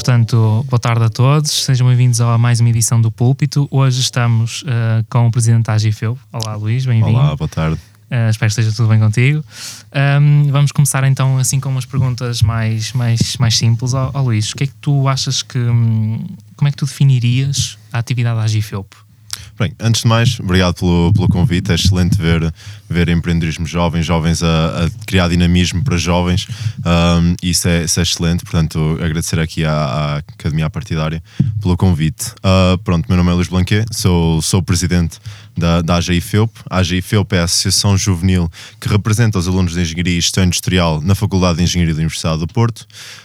Portanto, boa tarde a todos, sejam bem-vindos a mais uma edição do Púlpito. Hoje estamos uh, com o presidente da AGFEU. Olá, Luís, bem-vindo. Olá, boa tarde. Uh, espero que esteja tudo bem contigo. Um, vamos começar então assim com umas perguntas mais, mais, mais simples. Ó, oh, Luís, o que é que tu achas que. Hum, como é que tu definirias a atividade da AGFEUP? Bem, antes de mais, obrigado pelo, pelo convite. É excelente ver, ver empreendedorismo jovens, jovens a, a criar dinamismo para jovens. Um, isso, é, isso é excelente. Portanto, agradecer aqui à, à Academia Partidária pelo convite. Uh, pronto, meu nome é Luís Blanquet, sou, sou presidente da, da AGI FEUP. A AGI FEUP é a Associação Juvenil que representa os alunos de Engenharia e Gestão Industrial na Faculdade de Engenharia da Universidade do Porto.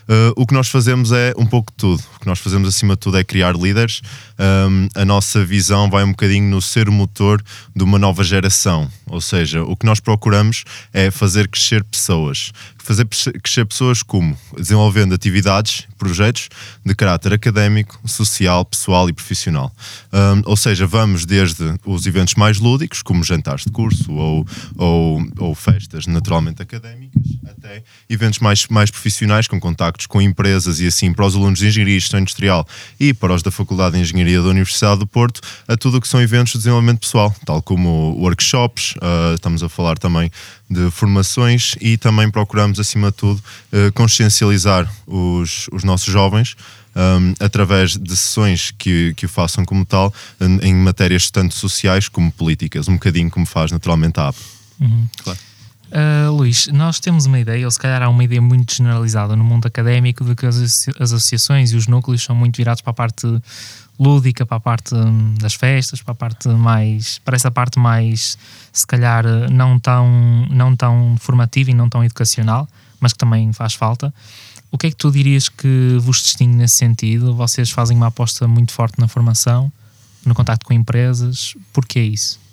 Uh, o que nós fazemos é um pouco de tudo. O que nós fazemos, acima de tudo, é criar líderes. Um, a nossa visão vai um bocadinho no ser o motor de uma nova geração. Ou seja, o que nós procuramos é fazer crescer pessoas fazer crescer pessoas como? Desenvolvendo atividades, projetos de caráter académico, social, pessoal e profissional. Um, ou seja, vamos desde os eventos mais lúdicos, como jantares de curso ou, ou, ou festas naturalmente académicas, até eventos mais, mais profissionais, com contactos com empresas e assim para os alunos de Engenharia e Gestão Industrial e para os da Faculdade de Engenharia da Universidade do Porto, a tudo o que são eventos de desenvolvimento pessoal, tal como workshops, uh, estamos a falar também de formações e também procuramos, acima de tudo, uh, consciencializar os, os nossos jovens um, através de sessões que, que o façam como tal, em, em, matérias tanto sociais como políticas, um bocadinho como faz naturalmente a AP. Uhum. Claro. Uh, Luís, nós temos uma ideia, ou se calhar há uma ideia muito generalizada no mundo académico de que as, as associações e os núcleos são muito virados para a parte lúdica, para a parte hum, das festas, para a parte mais. para essa parte mais, se calhar, não tão, não tão formativa e não tão educacional, mas que também faz falta. O que é que tu dirias que vos distingue nesse sentido? Vocês fazem uma aposta muito forte na formação, no contato com empresas. Porquê isso?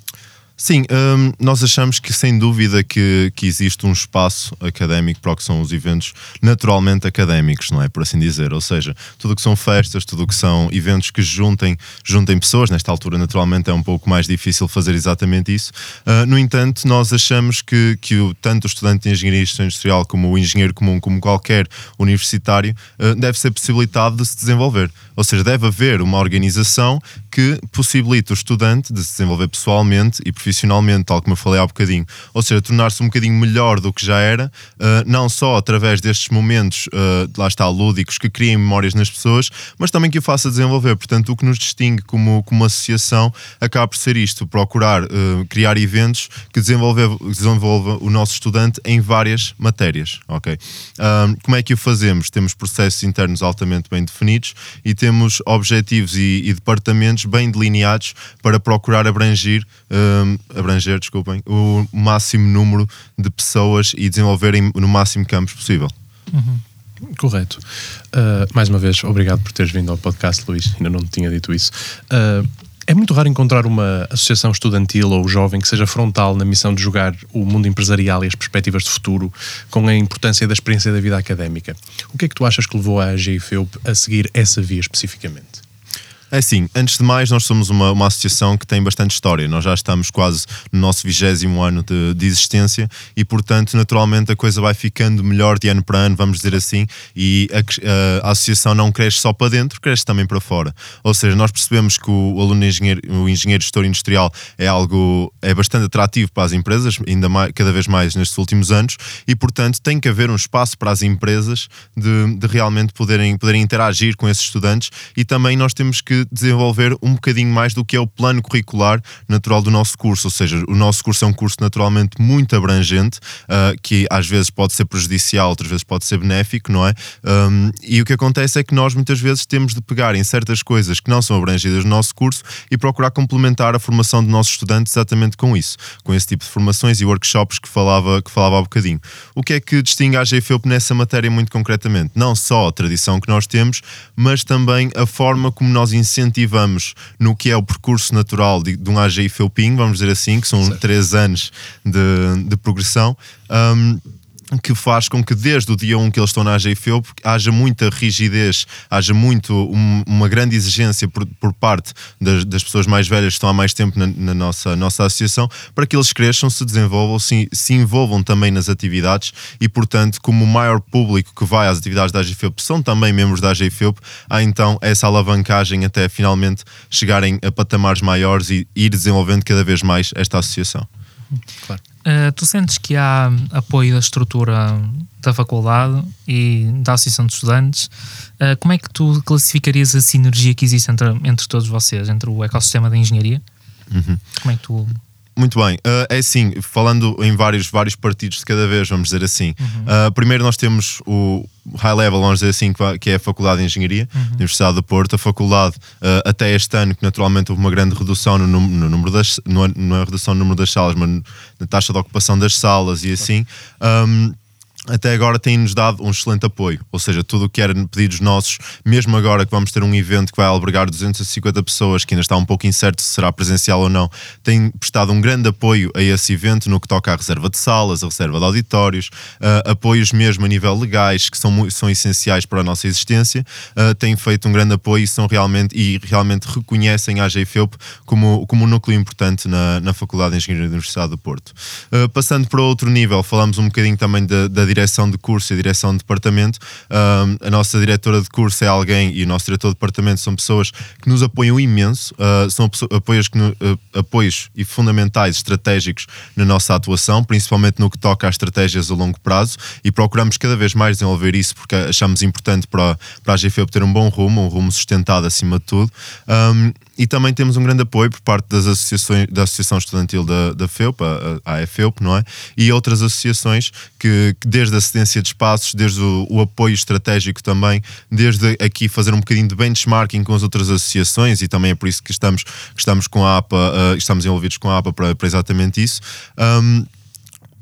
Sim, um, nós achamos que sem dúvida que, que existe um espaço académico para o que são os eventos naturalmente académicos, não é? Por assim dizer. Ou seja, tudo o que são festas, tudo o que são eventos que juntem, juntem pessoas, nesta altura naturalmente é um pouco mais difícil fazer exatamente isso. Uh, no entanto, nós achamos que, que o, tanto o estudante de Engenharia Industrial como o engenheiro comum, como qualquer universitário, uh, deve ser possibilitado de se desenvolver. Ou seja, deve haver uma organização que possibilite o estudante de se desenvolver pessoalmente e profissionalmente, tal como eu falei há bocadinho. Ou seja, tornar-se um bocadinho melhor do que já era, uh, não só através destes momentos, uh, lá está, lúdicos, que criem memórias nas pessoas, mas também que o faça desenvolver. Portanto, o que nos distingue como, como associação acaba por ser isto: procurar uh, criar eventos que desenvolvam o nosso estudante em várias matérias. Ok? como é que o fazemos? Temos processos internos altamente bem definidos e temos objetivos e, e departamentos bem delineados para procurar abranger, um, abranger desculpem, o máximo número de pessoas e desenvolverem no máximo campos possível. Uhum. Correto. Uh, mais uma vez, obrigado por teres vindo ao podcast, Luís. Ainda não tinha dito isso. Uh, é muito raro encontrar uma associação estudantil ou jovem que seja frontal na missão de jogar o mundo empresarial e as perspectivas de futuro com a importância da experiência da vida académica. O que é que tu achas que levou a AGFEUP a seguir essa via especificamente? É assim, antes de mais, nós somos uma, uma associação que tem bastante história. Nós já estamos quase no nosso vigésimo ano de, de, existência e, portanto, naturalmente a coisa vai ficando melhor de ano para ano, vamos dizer assim, e a, a, a associação não cresce só para dentro, cresce também para fora. Ou seja, nós percebemos que o, o aluno engenheiro, o engenheiro gestor industrial é algo, é bastante atrativo para as empresas, ainda mais, cada vez mais nestes últimos anos, e, portanto, tem que haver um espaço para as empresas de, de realmente poderem, poderem interagir com esses estudantes e também nós temos que desenvolver um bocadinho mais do que é o plano curricular natural do nosso curso. Ou seja, o nosso curso é um curso naturalmente muito abrangente, uh, que às vezes pode ser prejudicial, outras vezes pode ser benéfico, não é? Um, e o que acontece é que nós muitas vezes temos de pegar em certas coisas que não são abrangidas no nosso curso e procurar complementar a formação de nossos estudantes exatamente com isso, com esse tipo de formações e workshops que falava, que falava há bocadinho. O que é que distingue a AGFEUP nessa matéria muito concretamente? Não só a tradição que nós temos, mas também a forma como nós ensinamos incentivamos no que é o percurso natural de, de um AGI FEUPIN, vamos dizer assim, que são certo. três anos de, de progressão. Um, que faz com que desde o dia 1 que eles estão na AGFEUP haja muita rigidez, haja muito um, uma grande exigência por, por parte das, das, pessoas mais velhas que estão há mais tempo na, na, nossa, nossa associação para que eles cresçam, se desenvolvam, se, se envolvam também nas atividades e, portanto, como o maior público que vai às atividades da AGFEUP são também membros da AGFEUP, há então essa alavancagem até finalmente chegarem a patamares maiores e ir desenvolvendo cada vez mais esta associação. Claro. Uh, tu sentes que há apoio da estrutura da faculdade e da Associação de Estudantes. Uh, como é que tu classificarias a sinergia que existe entre, entre todos vocês, entre o ecossistema da engenharia? Uhum. Como é que tu muito bem, uh, é assim, falando em vários, vários partidos de cada vez, vamos dizer assim. Uhum. Uh, primeiro nós temos o high level, vamos dizer assim, que é a Faculdade de Engenharia, uhum. Universidade do Porto. A faculdade, uh, até este ano, que naturalmente houve uma grande redução no, no número das, não é redução no número das salas, mas na taxa de ocupação das salas e assim. Um, até agora tem-nos dado um excelente apoio, ou seja, tudo o que era pedidos nossos, mesmo agora que vamos ter um evento que vai albergar 250 pessoas, que ainda está um pouco incerto se será presencial ou não, tem prestado um grande apoio a esse evento no que toca à reserva de salas, a reserva de auditórios, uh, apoios mesmo a nível legais, que são, são essenciais para a nossa existência, uh, têm feito um grande apoio e, são realmente, e realmente reconhecem a AGFEUP como, como um núcleo importante na, na Faculdade de Engenharia da Universidade do Porto. Uh, passando para outro nível, falamos um bocadinho também da direção de curso e a direção de departamento. Um, a nossa diretora de curso é alguém e o nosso diretor de departamento são pessoas que nos apoiam imenso, uh, são apoios, que uh, apoios e fundamentais estratégicos na nossa atuação, principalmente no que toca às estratégias a longo prazo e procuramos cada vez mais desenvolver isso porque achamos importante para, para a GFEP ter um bom rumo, um rumo sustentado acima de tudo. Um, e também temos um grande apoio por parte das associações, da Associação Estudantil da, da FEUP, a, a AFEUP, não é? E outras associações que, que desde a cedência de espaços, desde o, o, apoio estratégico também, desde aqui fazer um bocadinho de benchmarking com as outras associações e também é por isso que estamos, que estamos com a APA, uh, estamos envolvidos com a APA para, para exatamente isso. Um,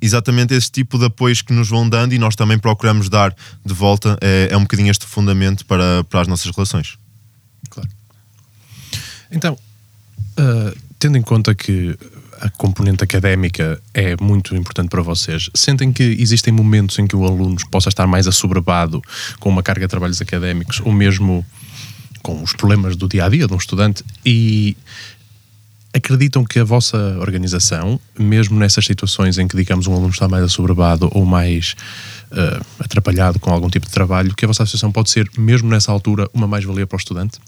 exatamente esse tipo de apoios que nos vão dando e nós também procuramos dar de volta é, é um bocadinho este fundamento para, para as nossas relações. Então, uh, tendo em conta que a componente académica é muito importante para vocês, sentem que existem momentos em que o aluno possa estar mais assoberbado com uma carga de trabalhos académicos ou mesmo com os problemas do dia a dia de um estudante e acreditam que a vossa organização, mesmo nessas situações em que, digamos, um aluno está mais assoberbado ou mais uh, atrapalhado com algum tipo de trabalho, que a vossa associação pode ser, mesmo nessa altura, uma mais-valia para o estudante?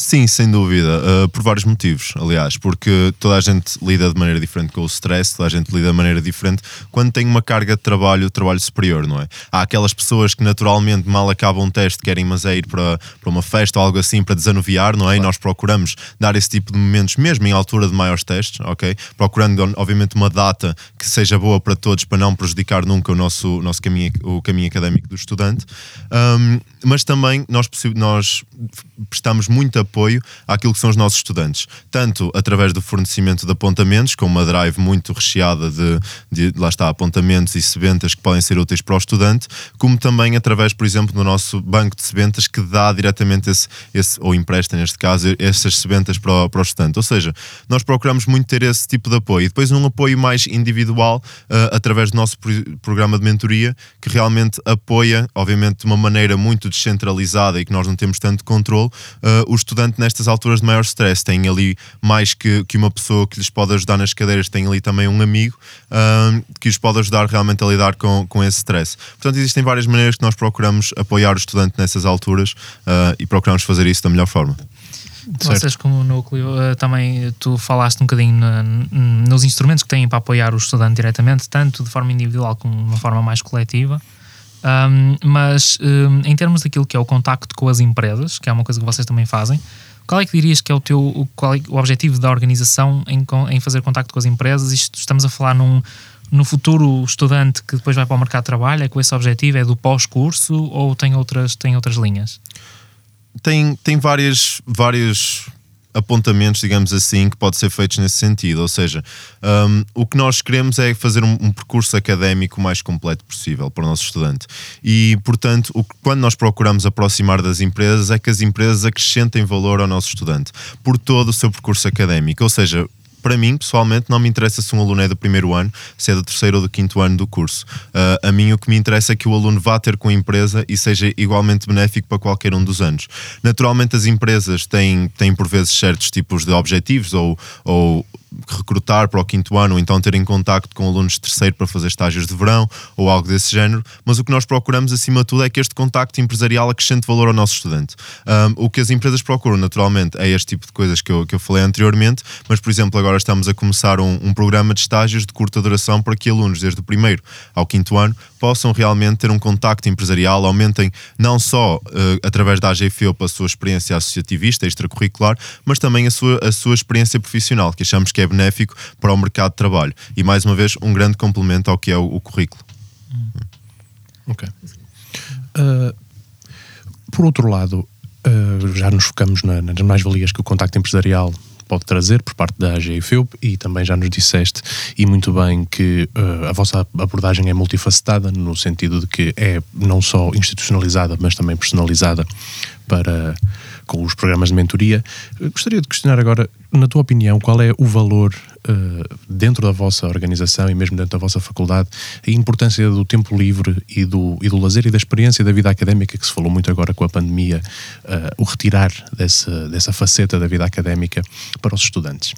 Sim, sem dúvida, uh, por vários motivos, aliás, porque toda a gente lida de maneira diferente com o stress, toda a gente lida de maneira diferente quando tem uma carga de trabalho, trabalho superior, não é? Há aquelas pessoas que naturalmente mal acabam um teste querem mas é ir para, para uma festa ou algo assim para desanuviar, não é? Claro. E nós procuramos dar esse tipo de momentos mesmo em altura de maiores testes, ok? Procurando obviamente uma data que seja boa para todos para não prejudicar nunca o nosso, nosso caminho, o caminho académico do estudante, um, mas também nós, nós prestamos muito apoio àquilo que são os nossos estudantes, tanto através do fornecimento de apontamentos, com uma drive muito recheada de, de lá está, apontamentos e sebentas que podem ser úteis para o estudante, como também através, por exemplo, do nosso banco de sebentas que dá diretamente esse, esse ou empresta, neste caso, essas sebentas para o, para o estudante. Ou seja, nós procuramos muito ter esse tipo de apoio. E depois um apoio mais individual uh, através do nosso programa de mentoria, que realmente apoia, obviamente, de uma maneira muito descentralizada e que nós não temos tanto controle, uh, o estudante nestas alturas de maior stress tem ali mais que, que uma pessoa que lhes pode ajudar nas cadeiras, tem ali também um amigo uh, que lhes pode ajudar realmente a lidar com, com esse stress. Portanto, existem várias maneiras que nós procuramos apoiar o estudante nessas alturas uh, e procuramos fazer isso da melhor forma. Vocês, como núcleo, também tu falaste um bocadinho nos instrumentos que têm para apoiar o estudante diretamente, tanto de forma individual como de uma forma mais coletiva. Um, mas um, em termos daquilo que é o contacto com as empresas, que é uma coisa que vocês também fazem, qual é que dirias que é o teu qual é o objetivo da organização em, em fazer contacto com as empresas? Isto, estamos a falar num, no futuro estudante que depois vai para o mercado de trabalho, é com esse objetivo, é do pós-curso ou tem outras, tem outras linhas? Tem, tem várias, várias apontamentos, digamos assim, que pode ser feitos nesse sentido. Ou seja, um, o que nós queremos é fazer um, um, percurso académico mais completo possível para o nosso estudante. E, portanto, o, quando nós procuramos aproximar das empresas, é que as empresas acrescentem valor ao nosso estudante por todo o seu percurso académico. Ou seja, para mim, pessoalmente, não me interessa se um aluno é do primeiro ano, se é do terceiro ou do quinto ano do curso. Uh, a mim o que me interessa é que o aluno vá ter com a empresa e seja igualmente benéfico para qualquer um dos anos. Naturalmente, as empresas têm, têm por vezes certos tipos de objetivos ou, ou recrutar para o quinto ano, ou então ter em contacto com alunos de terceiro para fazer estágios de verão ou algo desse género, mas o que nós procuramos acima de tudo é que este contacto empresarial acrescente valor ao nosso estudante. Um, o que as empresas procuram naturalmente é este tipo de coisas que eu, que eu falei anteriormente, mas por exemplo agora estamos a começar um, um programa de estágios de curta duração para que alunos desde o primeiro ao quinto ano possam realmente ter um contacto empresarial, aumentem não só uh, através da AGFEUP a sua experiência associativista, extracurricular, mas também a sua, a sua experiência profissional, que achamos que é benéfico para o mercado de trabalho. E mais uma vez, um grande complemento ao que é o, o currículo. Ok. Uh, por outro lado, uh, já nos focamos na, nas mais-valias que o contacto empresarial pode trazer por parte da AG e FEUP e também já nos disseste e muito bem que uh, a vossa abordagem é multifacetada no sentido de que é não só institucionalizada mas também personalizada para com os programas de mentoria. Gostaria de questionar agora, na tua opinião, qual é o valor uh, dentro da vossa organização e mesmo dentro da vossa faculdade, a importância do tempo livre e do, e do lazer e da experiência da vida académica, que se falou muito agora com a pandemia, uh, o retirar dessa, dessa faceta da vida académica para os estudantes?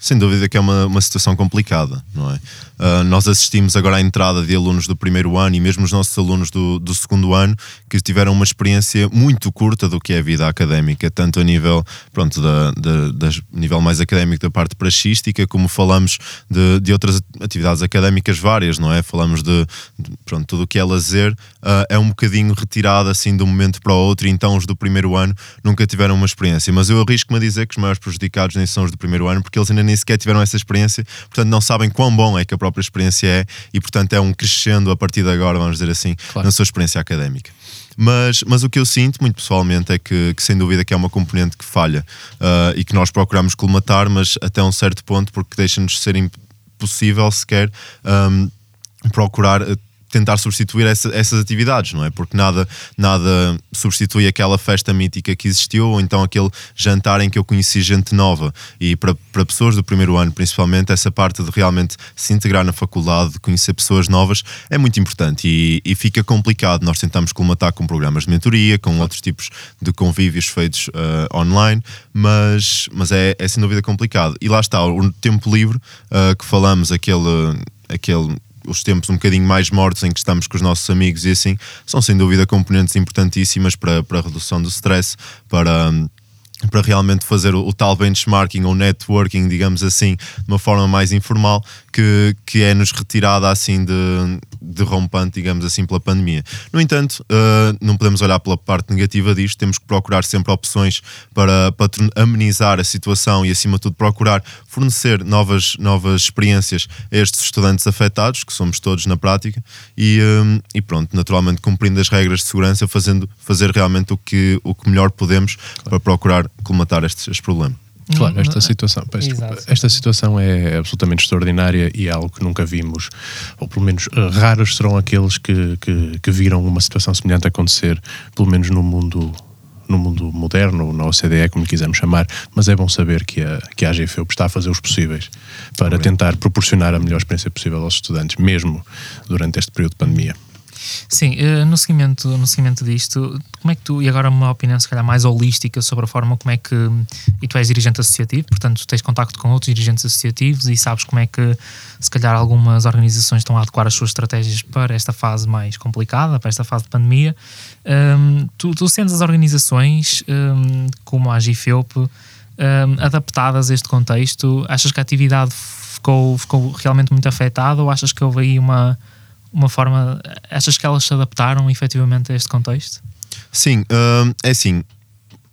Sem dúvida que é uma, uma situação complicada, não é? Uh, nós assistimos agora à entrada de alunos do primeiro ano e mesmo os nossos alunos do, do segundo ano que tiveram uma experiência muito curta do que é a vida académica, tanto a nível, pronto, da, da, da nível mais académico da parte praxística, como falamos de, de outras atividades académicas várias, não é? Falamos de, de pronto, tudo o que é lazer uh, é um bocadinho retirado assim de um momento para o outro, e então os do primeiro ano nunca tiveram uma experiência. Mas eu arrisco-me a dizer que os maiores prejudicados nem são os do primeiro ano, porque eles ainda nem sequer tiveram essa experiência, portanto não sabem quão bom é que a própria experiência é e portanto é um crescendo a partir de agora, vamos dizer assim, claro. na sua experiência académica. Mas, mas o que eu sinto, muito pessoalmente, é que, que sem dúvida que é uma componente que falha uh, e que nós procuramos colmatar, mas até um certo ponto, porque deixa-nos ser impossível sequer um, procurar tentar substituir essa, essas atividades, não é? Porque nada, nada substitui aquela festa mítica que existiu ou então aquele jantar em que eu conheci gente nova. E para, para pessoas do primeiro ano, principalmente, essa parte de realmente se integrar na faculdade, de conhecer pessoas novas, é muito importante e, e fica complicado. Nós tentamos colmatar com programas de mentoria, com outros tipos de convívios feitos uh, online, mas, mas é, é sem dúvida complicado. E lá está, o tempo livre uh, que falamos, aquele. aquele os tempos um bocadinho mais mortos em que estamos com os nossos amigos e assim, são sem dúvida componentes importantíssimas para, para a redução do stress, para para realmente fazer o, o, tal benchmarking ou networking, digamos assim, de uma forma mais informal, que, que é nos retirada assim de, de rompante, digamos assim, pela pandemia. No entanto, uh, não podemos olhar pela parte negativa disto, temos que procurar sempre opções para, para amenizar a situação e, acima de tudo, procurar fornecer novas, novas experiências a estes estudantes afetados, que somos todos na prática, e, um, eh, e pronto, naturalmente cumprindo as regras de segurança, fazendo, fazer realmente o que, o que melhor podemos para procurar colmatar este, este problema. Claro, esta situação, esta situação é absolutamente extraordinária e é algo que nunca vimos, ou pelo menos eh, raros serão aqueles que, que, que, viram uma situação semelhante acontecer, pelo menos no mundo no mundo moderno, na OCDE, como quisermos chamar, mas é bom saber que a, que a AGFEUP está a fazer os possíveis para tentar proporcionar a melhor experiência possível aos estudantes, mesmo durante este período de pandemia. Sim, eh, no seguimento, no seguimento disto, como é que tu, e agora uma opinião se calhar mais holística sobre a forma como é que, e tu és dirigente associativo, portanto tens contacto com outros dirigentes associativos e sabes como é que se calhar algumas organizações estão a adequar as suas estratégias para esta fase mais complicada, para esta fase de pandemia. Um, tu, tu sentes as organizações um, como a GFEUP um, adaptadas a este contexto? Achas que a atividade ficou, ficou realmente muito afetada ou achas que houve aí uma uma forma. Achas que elas se adaptaram efetivamente a este contexto? Sim, hum, é assim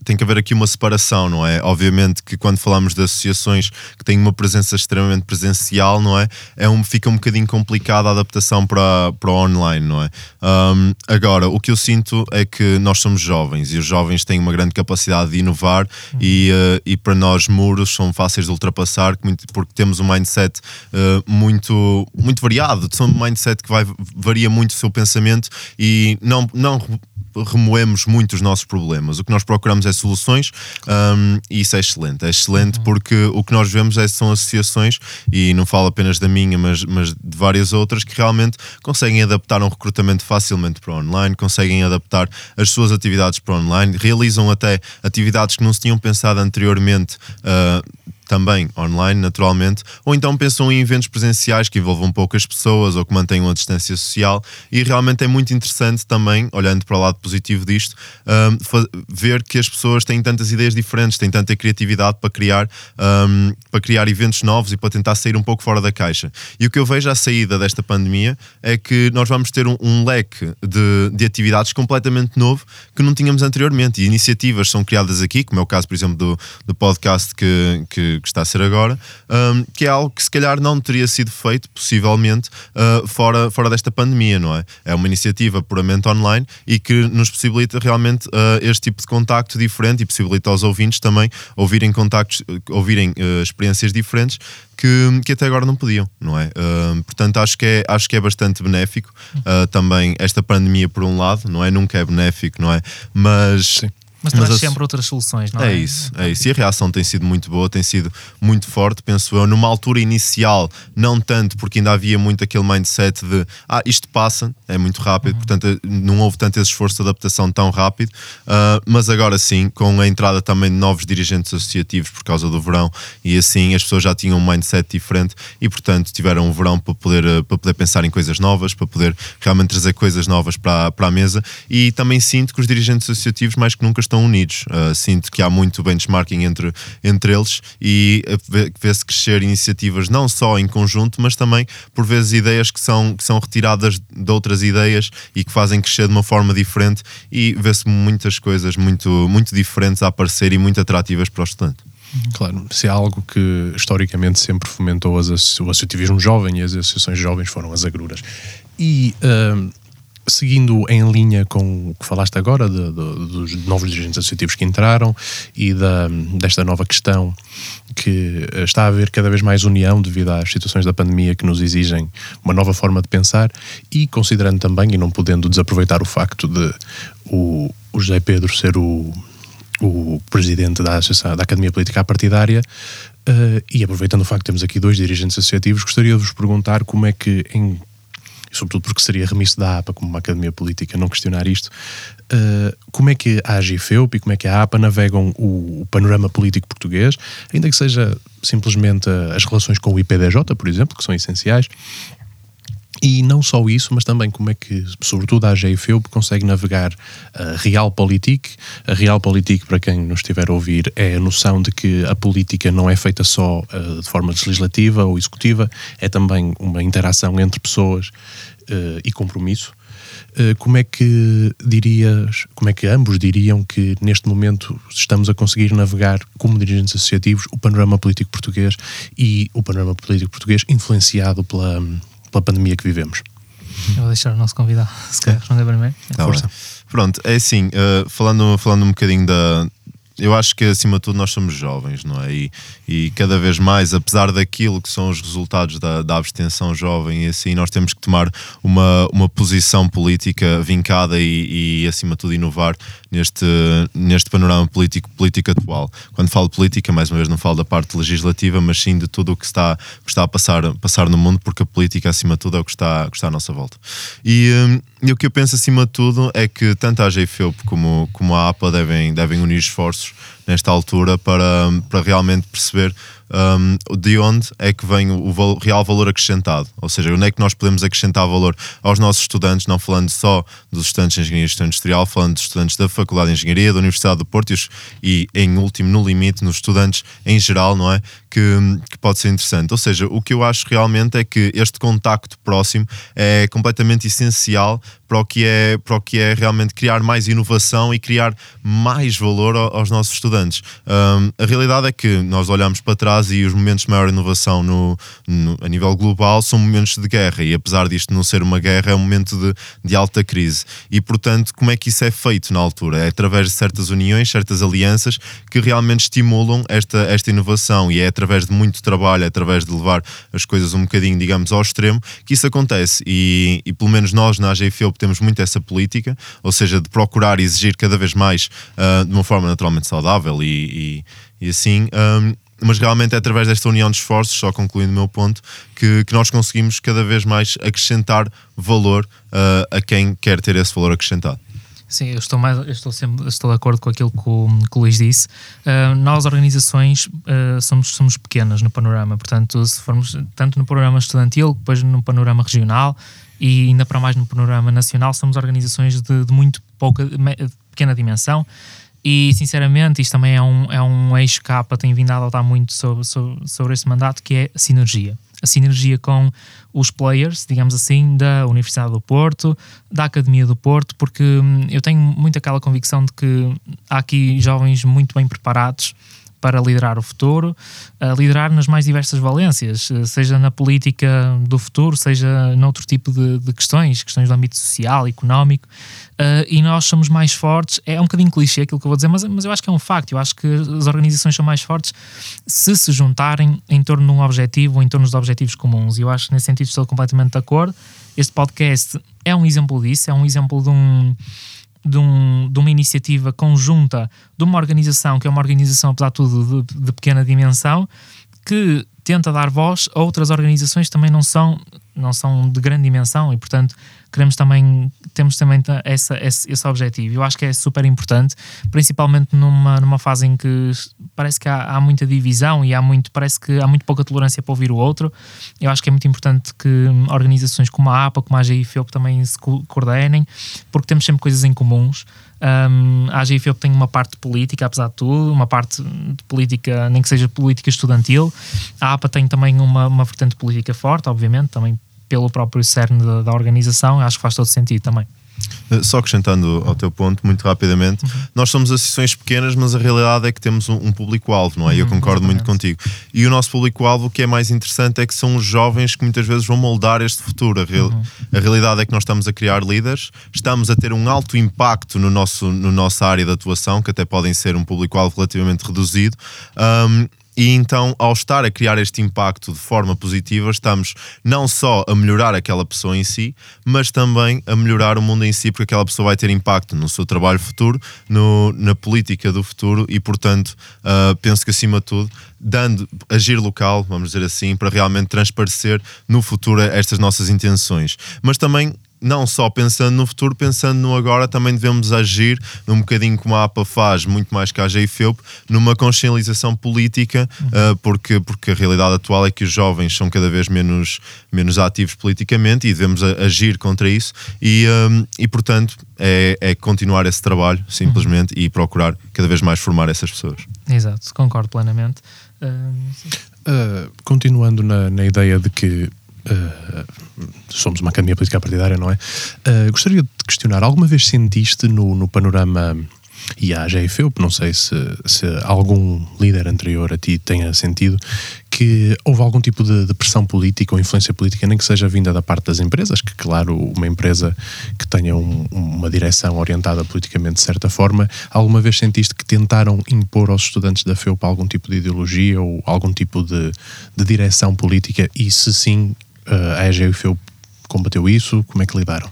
tem que haver aqui uma separação, não é? Obviamente que quando falamos de associações que têm uma presença extremamente presencial, não é? é um, fica um bocadinho complicada a adaptação para, para o online, não é? Um, agora, o que eu sinto é que nós somos jovens e os jovens têm uma grande capacidade de inovar uhum. e, uh, e para nós muros são fáceis de ultrapassar porque temos um mindset uh, muito, muito variado, são um mindset que vai, varia muito o seu pensamento e não, não remoemos muito os nossos problemas. O que nós procuramos é soluções um, e isso é excelente. É excelente uhum. porque o que nós vemos é, são associações, e não falo apenas da minha, mas, mas de várias outras, que realmente conseguem adaptar um recrutamento facilmente para online, conseguem adaptar as suas atividades para online, realizam até atividades que não se tinham pensado anteriormente. Uh, também online, naturalmente, ou então pensam em eventos presenciais que envolvam poucas pessoas ou que mantenham a distância social. E realmente é muito interessante também, olhando para o lado positivo disto, um, ver que as pessoas têm tantas ideias diferentes, têm tanta criatividade para criar, um, para criar eventos novos e para tentar sair um pouco fora da caixa. E o que eu vejo à saída desta pandemia é que nós vamos ter um, um leque de, de atividades completamente novo que não tínhamos anteriormente. E iniciativas são criadas aqui, como é o caso, por exemplo, do, do podcast que, que que, está a ser agora, um, que é algo que se calhar não teria sido feito, possivelmente, uh, fora, fora desta pandemia, não é? É uma iniciativa puramente online e que nos possibilita realmente uh, este tipo de contacto diferente e possibilita aos ouvintes também ouvirem contactos, ouvirem uh, experiências diferentes que, que até agora não podiam, não é? Uh, portanto, acho que é, acho que é bastante benéfico uh, também esta pandemia, por um lado, não é? Nunca é benéfico, não é? Mas. Sim mas traz Mas sempre outras soluções, não é? É isso, é isso. E a reação tem sido muito boa, tem sido muito forte, penso eu. Numa altura inicial, não tanto, porque ainda havia muito aquele mindset de ah, isto passa, é muito rápido, uhum. portanto não houve tanto esse esforço de adaptação tão rápido. Uh, mas agora sim, com a entrada também de novos dirigentes associativos por causa do verão, e assim as pessoas já tinham um mindset diferente e, portanto, tiveram um verão para poder, ah, para poder pensar em coisas novas, para poder realmente trazer coisas novas para, para a mesa. E também sinto que os dirigentes associativos, mais que nunca, estão unidos. Uh, sinto que há muito benchmarking entre, entre eles e vê-se crescer iniciativas não só em conjunto, mas também por vezes ideias que são, que são retiradas de outras ideias e que fazem crescer de uma forma diferente e vê-se muitas coisas muito, muito diferentes a aparecer e muito atrativas para o estudante. Claro, se é algo que historicamente sempre fomentou o associativismo jovem e as associações jovens foram as agruras. E uh, seguindo em linha com o que falaste agora, de, de, dos novos dirigentes associativos que entraram e da, desta nova questão que está a haver cada vez mais união devido às situações da pandemia que nos exigem uma nova forma de pensar e considerando também, e não podendo desaproveitar o facto de o, o José Pedro ser o, o presidente da, da Academia Política Partidária, uh, e aproveitando o facto de termos aqui dois dirigentes associativos, gostaria de vos perguntar como é que, em sobretudo porque seria remisso da APA, como uma academia política, não questionar isto, uh, como é que a AGFEUP e como é que a APA navegam o, o, panorama político português, ainda que seja simplesmente as relações com o IPDJ, por exemplo, que são essenciais, e não só isso, mas também como é que, sobretudo a AGFEUP, consegue navegar a Realpolitik. A Realpolitik, para quem nos estiver a ouvir, é a noção de que a política não é feita só uh, de forma legislativa ou executiva, é também uma interação entre pessoas uh, e compromisso. Uh, como é que dirias, como é que ambos diriam que neste momento estamos a conseguir navegar como dirigentes associativos o panorama político português e o panorama político português influenciado pela pela pandemia que vivemos. Eu vou deixar o nosso convidado, se quer responder primeiro. Força. Pronto, é assim, uh, falando, falando um bocadinho da, eu acho que acima de tudo nós somos jovens, não é? E, e cada vez mais, apesar daquilo que são os resultados da, da abstenção jovem e assim, nós temos que tomar uma, uma posição política vincada e, e acima de tudo inovar neste, neste panorama político, político atual. Quando falo política, mais uma vez não falo da parte legislativa, mas sim de tudo o que está, que está a passar, passar no mundo, porque a política acima de tudo é o que está, que está à nossa volta. E, hum, e o que eu penso acima de tudo é que tanto a GFEUP como, como a APA devem, devem unir esforços nesta altura para, para realmente perceber um, de onde é que vem o real valor acrescentado, ou seja, onde é que nós podemos acrescentar valor aos nossos estudantes, não falando só dos estudantes de Engenharia Industrial, falando dos estudantes da Faculdade de Engenharia, da Universidade do Porto e, em último, no limite, nos estudantes em geral, não é? Que, que pode ser interessante. Ou seja, o que eu acho realmente é que este contacto próximo é completamente essencial para o que é, para o que é realmente criar mais inovação e criar mais valor aos nossos estudantes. Um, a realidade é que nós olhamos para trás e os momentos de maior inovação no, no, a nível global são momentos de guerra e apesar disto não ser uma guerra é um momento de, de alta crise e portanto como é que isso é feito na altura? É através de certas uniões, certas alianças que realmente estimulam esta, esta inovação e é através de muito trabalho, é através de levar as coisas um bocadinho digamos ao extremo que isso acontece e, e pelo menos nós na AGFEUP Temos muito essa política, ou seja, de procurar exigir cada vez mais uh, de uma forma naturalmente saudável e, e, e assim. Um, mas realmente é através desta união de esforços, só concluindo o meu ponto, que, que nós conseguimos cada vez mais acrescentar valor uh, a quem quer ter esse valor acrescentado. Sim, eu estou, mais, eu estou, sempre, estou de acordo com aquilo que o, que o Luís disse. Uh, nós, organizações, uh, somos, somos pequenas no panorama, portanto, se formos tanto no panorama estudantil, depois no panorama regional e ainda para mais no panorama nacional, somos organizações de, de muito pouca, de pequena dimensão. E sinceramente, isto também é um, é um eixo que a APA tem vindo a adotar muito sobre, sobre, sobre esse mandato, que é a sinergia a sinergia com os players, digamos assim, da Universidade do Porto, da Academia do Porto, porque hum, eu tenho muito aquela convicção de que há aqui jovens muito bem preparados para liderar o futuro, liderar nas mais diversas valências, eh, seja na política do futuro, seja noutro tipo de, de questões, questões do âmbito social, económico, uh, e nós somos mais fortes. É um bocadinho clichê aquilo que eu vou dizer, mas, mas eu acho que é um facto. Eu acho que as organizações são mais fortes se se juntarem em torno de um objetivo ou em torno dos objetivos comuns. E eu acho que nesse sentido estou completamente de acordo. Este podcast é um exemplo disso, é um exemplo de um de, um, de, uma iniciativa conjunta de uma organização que é uma organização, apesar de tudo, de, de pequena dimensão, que tenta dar voz a outras organizações que também não são, não são de grande dimensão e, portanto, queremos também, temos também essa, esse, esse objetivo. Eu acho que é super importante, principalmente numa, numa fase em que parece que há, há, muita divisão e há muito, parece que há muito pouca tolerância para ouvir o outro. Eu acho que é muito importante que organizações como a APA, como a GIFEUP também se coordenem, porque temos sempre coisas em comuns. Um, a AGIFEUP tem uma parte política, apesar de tudo, uma parte de política, nem que seja política estudantil. A APA tem também uma, uma vertente política forte, obviamente, também pelo próprio cerne da, da organização, acho que faz todo sentido também. Eh, só acrescentando ao teu ponto, muito rapidamente, uhum. nós somos associações pequenas, mas a realidade é que temos um, um público-alvo, não é? Uhum, eu concordo exatamente. muito contigo. E o nosso público-alvo, o que é mais interessante é que são os jovens que muitas vezes vão moldar este futuro. A, real, uhum. a realidade é que nós estamos a criar líderes, estamos a ter um alto impacto no nosso, no nossa área de atuação, que até podem ser um público-alvo relativamente reduzido. Um, e então, ao estar a criar este impacto de forma positiva, estamos não só a melhorar aquela pessoa em si, mas também a melhorar o mundo em si, porque aquela pessoa vai ter impacto no seu trabalho futuro, no, na política do futuro e, portanto, uh, penso que acima de tudo, dando agir local, vamos dizer assim, para realmente transparecer no futuro estas nossas intenções. Mas também não só pensando no futuro, pensando no agora, também devemos agir num bocadinho como a APA faz, muito mais que a GIFEUP, numa consciencialização política, uhum. uh, porque, porque a realidade atual é que os jovens são cada vez menos, menos ativos politicamente e devemos agir contra isso e, um, e portanto, é, é, continuar esse trabalho, simplesmente, uhum. e procurar cada vez mais formar essas pessoas. Exato, concordo plenamente. Uh, uh, continuando na, na ideia de que Uh, somos uma academia política partidária, não é? Uh, gostaria de questionar, alguma vez sentiste no, no panorama e a não sei se, se algum líder anterior a ti tenha sentido que houve algum tipo de, de, pressão política ou influência política, nem que seja vinda da parte das empresas, que claro, uma empresa que tenha um, uma direção orientada politicamente de certa forma, alguma vez sentiste que tentaram impor aos estudantes da FEUP algum tipo de ideologia ou algum tipo de, de direção política e se sim, a EGFEUP combateu isso? Como é que lidaram?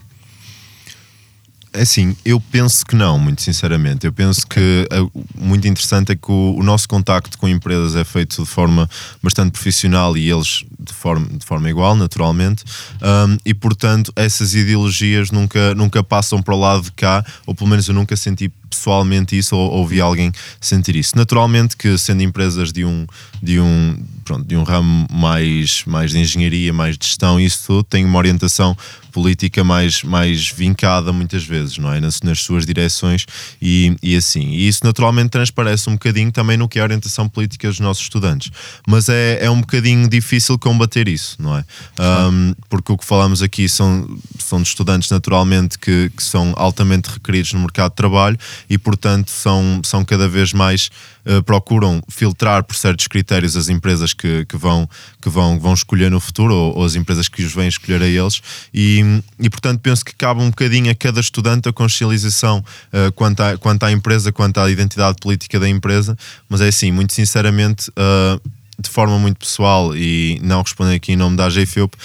É assim, eu penso que não, muito sinceramente. Eu penso okay. que uh, muito interessante é que o, o, nosso contacto com empresas é feito de forma bastante profissional e eles de forma, de forma igual, naturalmente, um, e portanto essas ideologias nunca, nunca passam para o lado de cá, ou pelo menos eu nunca senti pessoalmente isso ou ouvi alguém sentir isso. Naturalmente que sendo empresas de um, de um, pronto, de um ramo mais, mais de engenharia, mais de gestão, isso tudo tem uma orientação política mais, mais vincada muitas vezes, não é? Nas, nas suas direções e, e assim. E isso naturalmente transparece um bocadinho também no que é a orientação política dos nossos estudantes. Mas é, é um bocadinho difícil combater isso, não é? Um, porque o que falamos aqui são, são de estudantes naturalmente que, que são altamente requeridos no mercado de trabalho e, portanto, são, são cada vez mais uh, procuram filtrar por certos critérios as empresas que, que, vão, que vão, vão escolher no futuro ou, ou as empresas que os vêm escolher a eles. E, e, portanto, penso que cabe um bocadinho a cada estudante a consciencialização uh, quanto, à, quanto à empresa, quanto à identidade política da empresa. Mas é assim, muito sinceramente. Uh, de forma muito pessoal e não respondendo aqui em nome da AGFUP,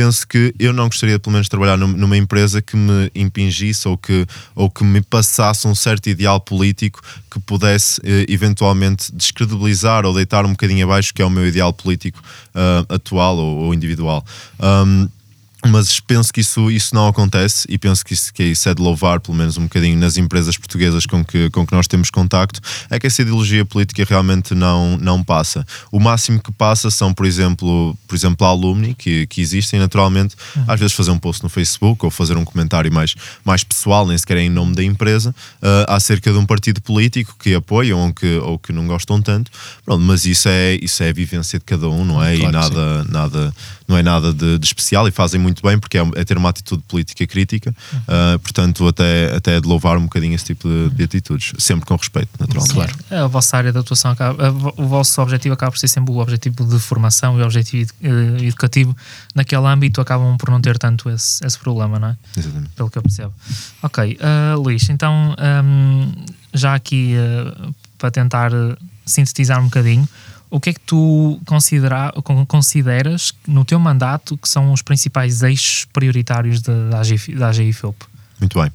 penso que eu não gostaria pelo menos de trabalhar numa empresa que me impingisse ou que, ou que me passasse um certo ideal político que pudesse eh, eventualmente descredibilizar ou deitar um bocadinho abaixo que é o meu ideal político uh, atual ou, ou individual. Um, mas penso que isso, isso não acontece e penso que isso, que isso é de louvar, pelo menos um bocadinho, nas empresas portuguesas com que, com que nós temos contacto, é que essa ideologia política realmente não, não passa. O máximo que passa são, por exemplo, por exemplo alumni que, que existem naturalmente, uhum. às vezes fazer um post no Facebook ou fazer um comentário mais, mais pessoal, nem sequer é em nome da empresa, uh, acerca de um partido político que apoiam ou que, ou que não gostam tanto. Pronto, mas isso é, isso é a vivência de cada um, não é? Claro e nada, nada, não é nada de, de especial e fazem muito muito bem, porque é, é ter uma atitude política crítica, uh, portanto, até, até é de louvar um bocadinho esse tipo de, de atitudes, sempre com respeito, naturalmente. Claro. É, a vossa área de atuação, acaba, o vosso objetivo acaba por ser sempre o objetivo de formação e o objetivo eh, educativo, naquele âmbito acabam por não ter tanto esse, esse problema, não é? Exatamente. Pelo que eu percebo. Ok, uh, Luís, então, um, já aqui uh, para tentar sintetizar um bocadinho, o que é que tu considera, consideras no teu mandato que são os principais eixos prioritários da, AGI, da? Muito bem.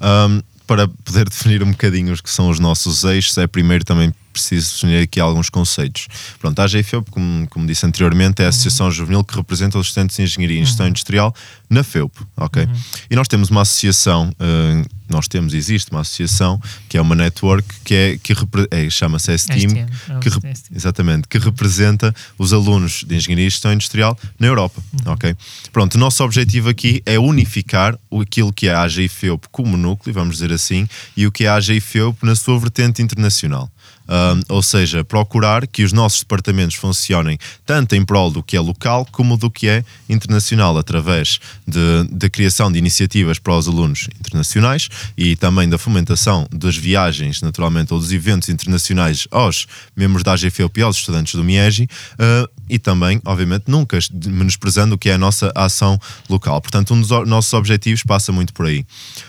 Um, para poder definir um bocadinho os que são os nossos eixos, é primeiro também preciso definir aqui alguns conceitos. Pronto, a AGFEUP, como, como disse anteriormente, é a uhum. Associação uhum. Juvenil que representa os estudantes de Engenharia e Gestão uhum. Industrial na FEUP, ok? Uhum. E nós temos uma associação, uh, nós temos, existe uma associação que é uma network que, é, que é, chama-se STEAM, é que, exatamente, que representa os alunos de Engenharia e Gestão Industrial na Europa, uhum. ok? Pronto, o nosso objetivo aqui é unificar aquilo que é a AGFEUP como núcleo, vamos dizer assim, e o que é a AGFEUP na sua vertente internacional. Um, ou seja, procurar que os nossos departamentos funcionem tanto em prol do que é local como do que é internacional, através da criação de iniciativas para os alunos internacionais e também da fomentação das viagens, naturalmente, ou dos eventos internacionais aos membros da AGFEUP e aos estudantes do MIEGI uh, e também, obviamente, nunca menosprezando o que é a nossa ação local. Portanto, um dos nossos objetivos passa muito por aí.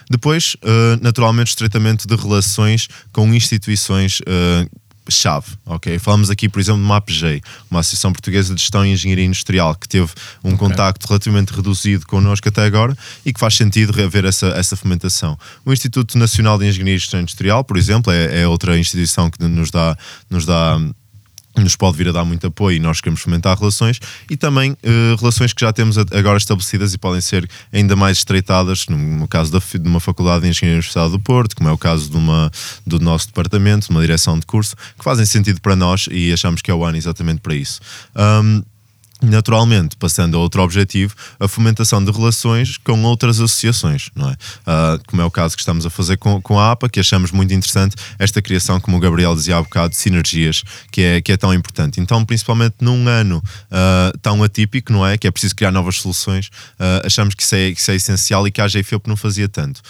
Depois, uh, naturalmente, estreitamento de relações com instituições uh, chave, ok? Falamos aqui, por exemplo, de uma APG, uma Associação Portuguesa de Gestão e Engenharia Industrial, que teve um okay. contacto relativamente reduzido connosco até agora e que faz sentido rever essa, essa fomentação. O Instituto Nacional de Engenharia e Gestão Industrial, por exemplo, é, é outra instituição que nos dá, nos dá nos pode vir a dar muito apoio e nós queremos fomentar relações e também uh, relações que já temos agora estabelecidas e podem ser ainda mais estreitadas, no, caso da, de uma faculdade de Engenharia Universidade do Porto, como é o caso de uma, do nosso departamento, de uma direção de curso, que fazem sentido para nós e achamos que é o ano exatamente para isso. Um, naturalmente, passando a outro objetivo, a fomentação de relações com outras associações, não é? Uh, como é o caso que estamos a fazer com, com a APA, que achamos muito interessante esta criação, como o Gabriel dizia há bocado, de sinergias, que é, que é tão importante. Então, principalmente num ano uh, tão atípico, não é? Que é preciso criar novas soluções, uh, achamos que isso, é, que isso é essencial e que a AGFEUP não fazia tanto.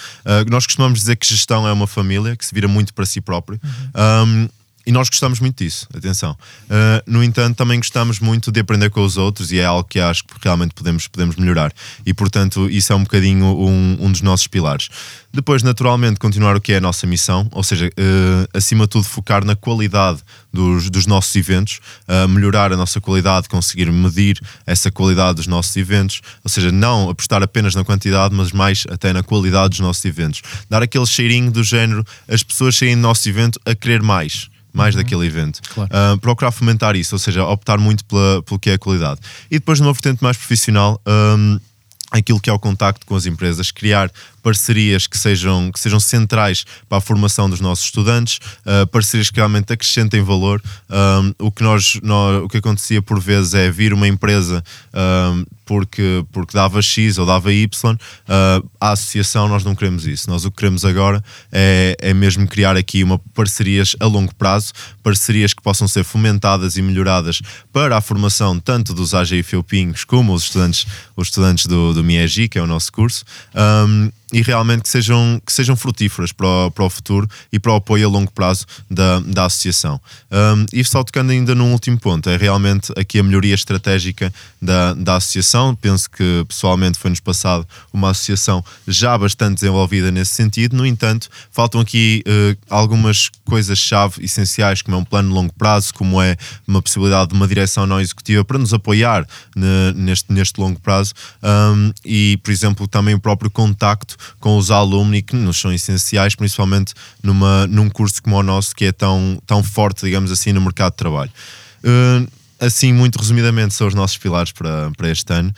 nós costumamos dizer que gestão é uma família que se vira muito para si próprio. Uhum. Um, e nós gostamos muito disso, atenção. Uh, no entanto, também gostamos muito de aprender com os outros e é algo que acho que realmente podemos, podemos melhorar. E, portanto, isso é um bocadinho um, um dos nossos pilares. Depois, naturalmente, continuar o que é a nossa missão, ou seja, uh, acima de tudo, focar na qualidade dos, dos nossos eventos, uh, melhorar a nossa qualidade, conseguir medir essa qualidade dos nossos eventos, ou seja, não apostar apenas na quantidade, mas mais até na qualidade dos nossos eventos. Dar aquele cheirinho do género, as pessoas saírem do nosso evento a querer mais mais uhum. daquele evento. Claro. Uh, procurar fomentar isso, ou seja, optar muito pela, pelo que é a qualidade. E depois, numa vertente mais profissional, um, aquilo que é o contacto com as empresas, criar parcerias que sejam, que sejam centrais para a formação dos nossos estudantes, uh, parcerias que realmente acrescentem valor. Um, o, que nós, nós, o que acontecia por vezes é vir uma empresa um, porque, porque dava X ou dava Y, uh, a associação nós não queremos isso. Nós o que queremos agora é, é mesmo criar aqui uma parcerias a longo prazo, parcerias que possam ser fomentadas e melhoradas para a formação tanto dos AGI Feupinhos como os estudantes, os estudantes do, do MIEGI, que é o nosso curso. Um, e realmente que sejam, que sejam frutíferas para o, para o futuro e para o apoio a longo prazo da, da associação. Um, e só tocando ainda num último ponto, é realmente aqui a melhoria estratégica da, da associação. Penso que pessoalmente foi-nos passado uma associação já bastante desenvolvida nesse sentido, no entanto, faltam aqui uh, algumas coisas-chave essenciais, como é um plano de longo prazo, como é uma possibilidade de uma direção não executiva para nos apoiar ne, neste, neste longo prazo um, e, por exemplo, também o próprio contacto com os alumni que nos são essenciais, principalmente numa, num curso como o nosso que é tão, tão forte, digamos assim, no mercado de trabalho. Uh, assim, muito resumidamente, são os nossos pilares para, para este ano.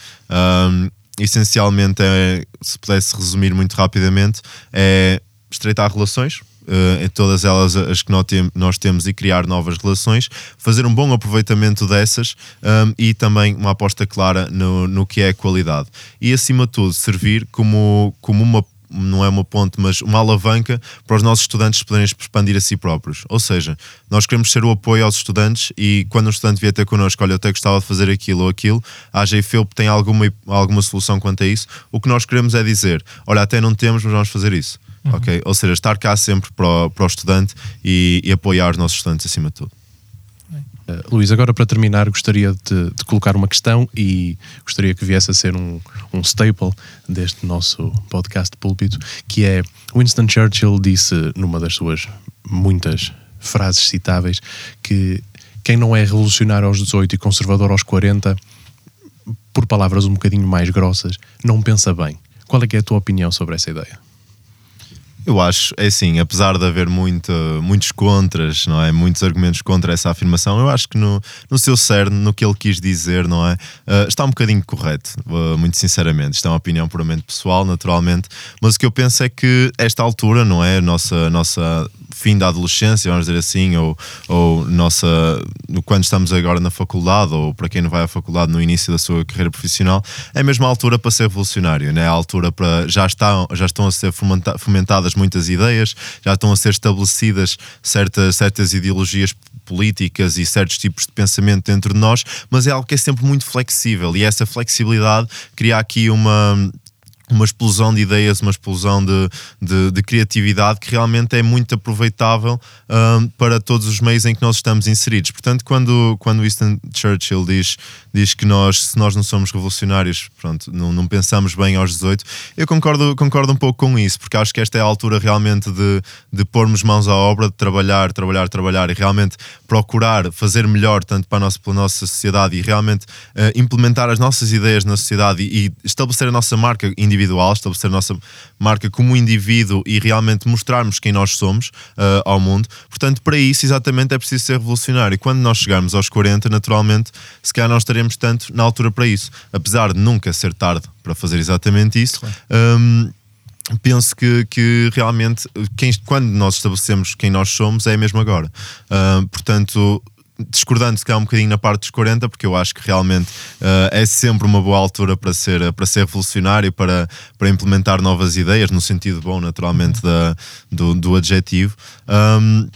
Essencialmente, é, se pudesse resumir muito rapidamente, é estreitar relações, uh, em todas elas as que nós, temos e criar novas relações, fazer um bom aproveitamento dessas um, e também uma aposta clara no, no que é qualidade. E acima de tudo, servir como, como uma não é uma ponte, mas uma alavanca para os nossos estudantes poderem expandir a si próprios. Ou seja, nós queremos ser o apoio aos estudantes e quando um estudante vier ter connosco, olha, eu até gostava de fazer aquilo ou aquilo, a AGFEUP tem alguma, alguma solução quanto a isso. O que nós queremos é dizer, olha, até não temos, mas vamos fazer isso. Uhum. ok? Ou seja, estar cá sempre para o, para o estudante e, e apoiar os nossos estudantes acima de tudo. Uh, Luís, agora para terminar, gostaria de, de, colocar uma questão e gostaria que viesse a ser um, um staple deste nosso podcast púlpito, que é Winston Churchill disse numa das suas muitas frases citáveis que quem não é revolucionário aos 18 e conservador aos 40, por palavras um bocadinho mais grossas, não pensa bem. Qual é, é a tua opinião sobre essa ideia? Eu acho, é assim, apesar de haver muito, muitos contras, não é? Muitos argumentos contra essa afirmação, eu acho que no, no seu cerne, no que ele quis dizer, não é? Uh, está um bocadinho correto, uh, muito sinceramente. Isto é uma opinião puramente pessoal, naturalmente, mas o que eu penso é que esta altura, não é? Nossa, nossa fim da adolescência, vamos dizer assim, ou, ou nossa, quando estamos agora na faculdade, ou para quem não vai à faculdade no início da sua carreira profissional, é a mesma altura para ser revolucionário, é a altura para. Já estão, já estão a ser fomentadas muitas ideias, já estão a ser estabelecidas certas, certas ideologias políticas e certos tipos de pensamento dentro de nós, mas é algo que é sempre muito flexível e essa flexibilidade cria aqui uma uma explosão de ideias, uma explosão de, de, de criatividade que realmente é muito aproveitável um, para todos os meios em que nós estamos inseridos. Portanto, quando, quando Winston Churchill diz, diz que nós, se nós não somos revolucionários, pronto, não, não pensamos bem aos 18, eu concordo, concordo um pouco com isso, porque acho que esta é a altura realmente de, de pormos mãos à obra, de trabalhar, trabalhar, trabalhar e realmente procurar fazer melhor tanto para a nossa, pela nossa sociedade e realmente uh, implementar as nossas ideias na sociedade e, e estabelecer a nossa marca individual individual, estabelecer a nossa marca como indivíduo e realmente mostrarmos quem nós somos uh, ao mundo. Portanto, para isso, exatamente, é preciso ser revolucionário. E quando nós chegarmos aos 40, naturalmente, se calhar não estaremos tanto na altura para isso. Apesar de nunca ser tarde para fazer exatamente isso. Claro. Um, penso que, que realmente quem, quando nós estabelecemos quem nós somos é mesmo agora. Uh, portanto, discordando se calhar um bocadinho na parte dos 40, porque eu acho que realmente uh, é sempre uma boa altura para ser, para ser revolucionário, para, para implementar novas ideias, no sentido bom, naturalmente, da, do, do adjetivo. Um,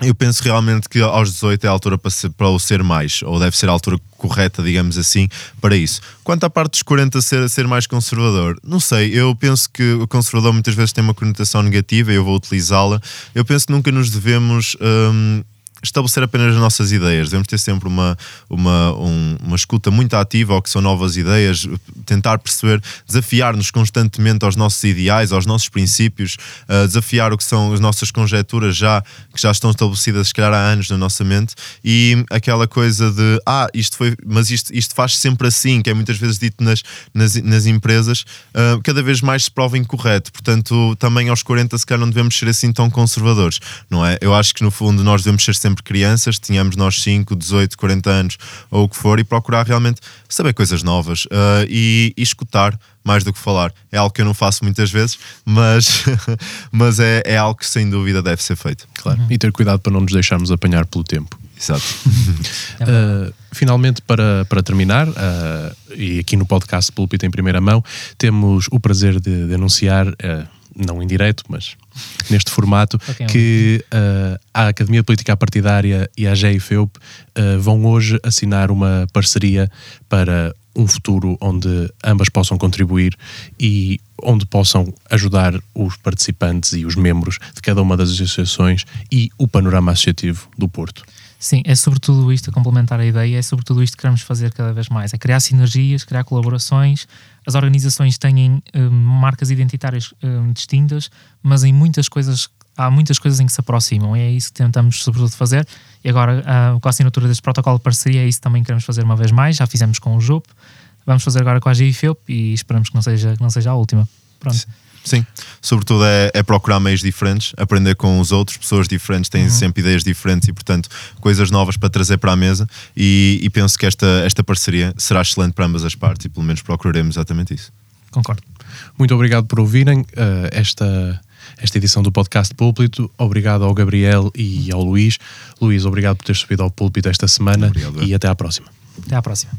eu penso realmente que aos 18 é a altura para, ser, para o ser mais, ou deve ser a altura correta, digamos assim, para isso. Quanto à parte dos 40 ser, ser mais conservador, não sei, eu penso que o conservador muitas vezes tem uma conotação negativa e eu vou utilizá-la. Eu penso que nunca nos devemos. Um, estabelecer apenas as nossas ideias, devemos ter sempre uma, uma, um, uma escuta muito ativa ao que são novas ideias, tentar perceber, desafiar-nos constantemente aos nossos ideais, aos nossos princípios, uh, desafiar o que são as nossas conjecturas já, que já estão estabelecidas, se calhar há anos na nossa mente, e aquela coisa de, ah, isto foi, mas isto, isto faz sempre assim, que é muitas vezes dito nas, nas, nas empresas, uh, cada vez mais se prova incorreto, portanto, também aos 40 se calhar não devemos ser assim tão conservadores, não é? Eu acho que no fundo nós devemos ser sempre sempre crianças, tínhamos nós 5, 18, 40 anos ou o que for, e procurar realmente saber coisas novas uh, e, e, escutar mais do que falar. É algo que eu não faço muitas vezes, mas, mas é, é algo que sem dúvida deve ser feito. Claro. E ter cuidado para não nos deixarmos apanhar pelo tempo. Exato. uh, finalmente, para, para terminar, uh, e aqui no podcast Púlpito em primeira mão, temos o prazer de, de anunciar. Uh, não em direto, mas neste formato, okay, que uh, a Academia Política Partidária e a GEIFEUP uh, vão hoje assinar uma parceria para um futuro onde ambas possam contribuir e onde possam ajudar os participantes e os membros de cada uma das associações e o panorama associativo do Porto. Sim, é sobre tudo isto, a complementar a ideia, é sobre tudo isto que queremos fazer cada vez mais. É criar sinergias, criar colaborações. As organizações têm um, marcas identitárias um, distintas, mas em muitas coisas, há muitas coisas em que se aproximam. E é isso que tentamos, sobretudo, fazer. E agora, com a assinatura deste protocolo de parceria, é isso que também queremos fazer uma vez mais. Já fizemos com o JUP, vamos fazer agora com a GIFEUP e esperamos que não seja, que não seja a última. Pronto. Sim, sobretudo é, é, procurar meios diferentes, aprender com os outros, pessoas diferentes têm uhum. sempre ideias diferentes e, portanto, coisas novas para trazer para a mesa. E, e, penso que esta, esta parceria será excelente para ambas as partes e, pelo menos, procuraremos exatamente isso. Concordo. Muito obrigado por ouvirem uh, esta, esta edição do podcast Púlpito. Obrigado ao Gabriel e ao Luís. Luís, obrigado por ter subido ao púlpito esta semana obrigado, e até à próxima. Até à próxima.